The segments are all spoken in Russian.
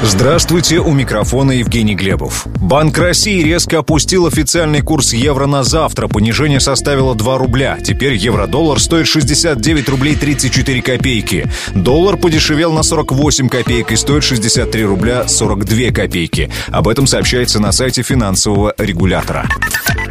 Здравствуйте, у микрофона Евгений Глебов. Банк России резко опустил официальный курс евро на завтра. Понижение составило 2 рубля. Теперь евро-доллар стоит 69 рублей 34 копейки. Доллар подешевел на 48 копеек и стоит 63 рубля 42 копейки. Об этом сообщается на сайте финансового регулятора.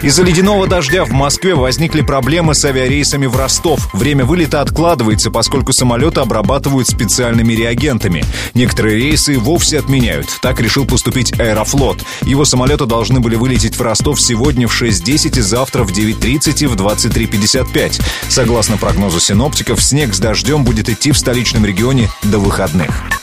Из-за ледяного дождя в Москве возникли проблемы с авиарейсами в Ростов. Время вылета откладывается, поскольку самолеты обрабатывают специальными реагентами. Некоторые рейсы вовсе отменяют. Так решил поступить Аэрофлот. Его самолеты должны были вылететь в Ростов сегодня в 6.10 и завтра в 9.30 и в 23.55. Согласно прогнозу синоптиков, снег с дождем будет идти в столичном регионе до выходных.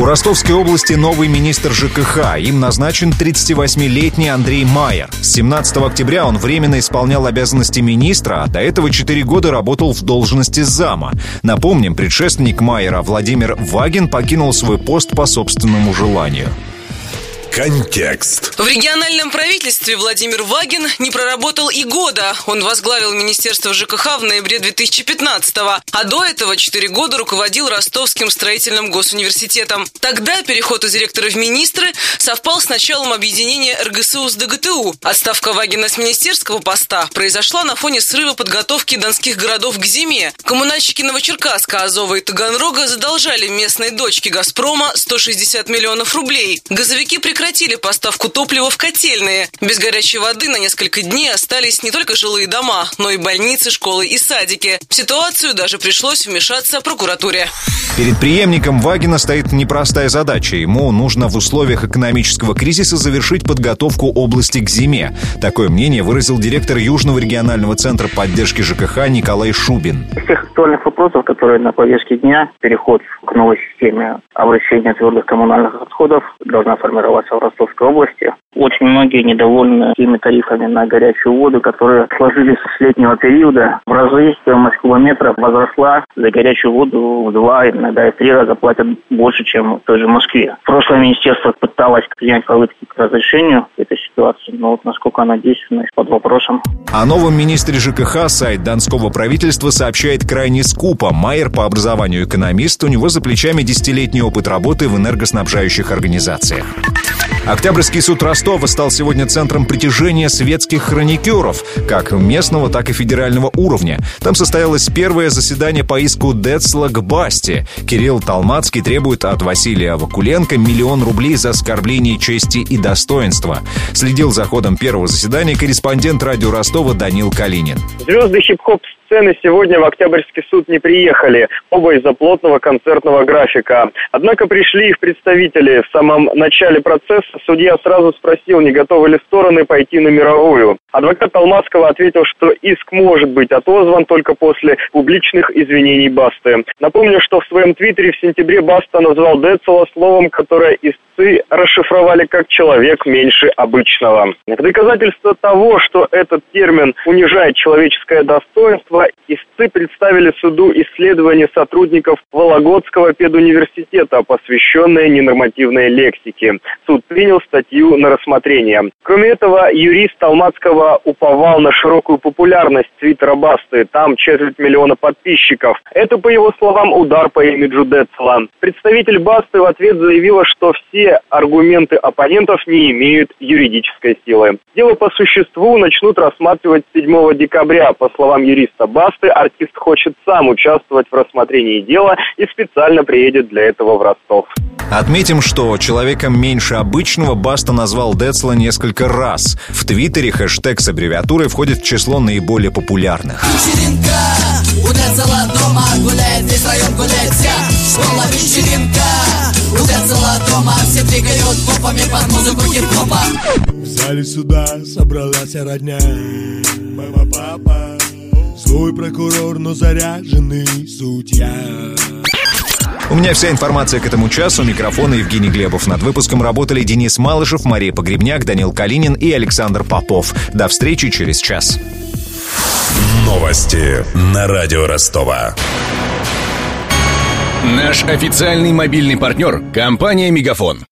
У Ростовской области новый министр ЖКХ. Им назначен 38-летний Андрей Майер. С 17 октября он временно исполнял обязанности министра, а до этого 4 года работал в должности зама. Напомним, предшественник Майера Владимир Вагин покинул свой пост по собственному желанию. Контекст. В региональном правительстве Владимир Вагин не проработал и года. Он возглавил Министерство ЖКХ в ноябре 2015-го, а до этого 4 года руководил Ростовским строительным госуниверситетом. Тогда переход из директора в министры совпал с началом объединения РГСУ с ДГТУ. Отставка Вагина с министерского поста произошла на фоне срыва подготовки донских городов к зиме. Коммунальщики Новочеркасска, Азова и Таганрога задолжали местной дочке «Газпрома» 160 миллионов рублей. Газовики прекратили прекратили поставку топлива в котельные. Без горячей воды на несколько дней остались не только жилые дома, но и больницы, школы и садики. В ситуацию даже пришлось вмешаться прокуратуре. Перед преемником Вагина стоит непростая задача. Ему нужно в условиях экономического кризиса завершить подготовку области к зиме. Такое мнение выразил директор Южного регионального центра поддержки ЖКХ Николай Шубин. Тех актуальных вопросов, которые на повестке дня, переход к новой системе обращения твердых коммунальных отходов должна формироваться в Ростовской области. Очень многие недовольны теми тарифами на горячую воду, которые сложились с летнего периода. В разы стоимость кубометра возросла. За горячую воду в два, иногда и три раза платят больше, чем в той же Москве. Прошлое министерство пыталось принять попытки к разрешению этой ситуации, но вот насколько она действенна, под вопросом. О новом министре ЖКХ сайт Донского правительства сообщает крайне скупо. Майер по образованию экономист, у него за плечами десятилетний опыт работы в энергоснабжающих организациях. Октябрьский суд Ростова стал сегодня центром притяжения светских хроникеров, как местного, так и федерального уровня. Там состоялось первое заседание по иску Децла к Басте. Кирилл Талмацкий требует от Василия Вакуленко миллион рублей за оскорбление чести и достоинства. Следил за ходом первого заседания корреспондент радио Ростова Данил Калинин. Звезды хип-хоп сцены сегодня в Октябрьский суд не приехали, оба из-за плотного концертного графика. Однако пришли их представители. В самом начале процесса судья сразу спросил, не готовы ли стороны пойти на мировую. Адвокат Алмазского ответил, что иск может быть отозван только после публичных извинений Басты. Напомню, что в своем твиттере в сентябре Баста назвал Децела словом, которое истцы расшифровали как «человек меньше обычного». В доказательство того, что этот термин унижает человеческое достоинство, истцы представили суду исследование сотрудников Вологодского педуниверситета, посвященное ненормативной лексике. Суд принял статью на рассмотрение. Кроме этого, юрист Алматского Кириллова уповал на широкую популярность твиттера Басты. Там четверть миллиона подписчиков. Это, по его словам, удар по имиджу Децла. Представитель Басты в ответ заявила, что все аргументы оппонентов не имеют юридической силы. Дело по существу начнут рассматривать 7 декабря. По словам юриста Басты, артист хочет сам участвовать в рассмотрении дела и специально приедет для этого в Ростов. Отметим, что человеком меньше обычного Баста назвал Децла несколько раз. В Твиттере хэштег с аббревиатурой входит в число наиболее популярных. Вечеринка, у Децла дома гуляет, весь район гуляет вся школа вечеринка. У Децла дома все двигают попами под музыку хип-хопа. В зале суда собралась родня. Мама, папа, злой прокурор, но заряженный судья. У меня вся информация к этому часу. Микрофон Евгений Глебов. Над выпуском работали Денис Малышев, Мария Погребняк, Данил Калинин и Александр Попов. До встречи через час. Новости на радио Ростова. Наш официальный мобильный партнер – компания «Мегафон».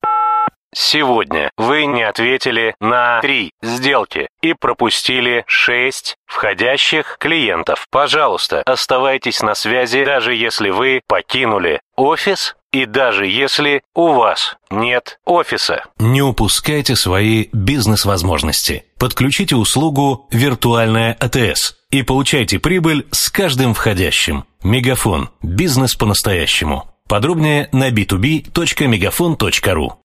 Сегодня вы не ответили на три сделки и пропустили шесть входящих клиентов. Пожалуйста, оставайтесь на связи, даже если вы покинули офис и даже если у вас нет офиса. Не упускайте свои бизнес-возможности. Подключите услугу «Виртуальная АТС» и получайте прибыль с каждым входящим. Мегафон. Бизнес по-настоящему. Подробнее на b2b.мегафон.ру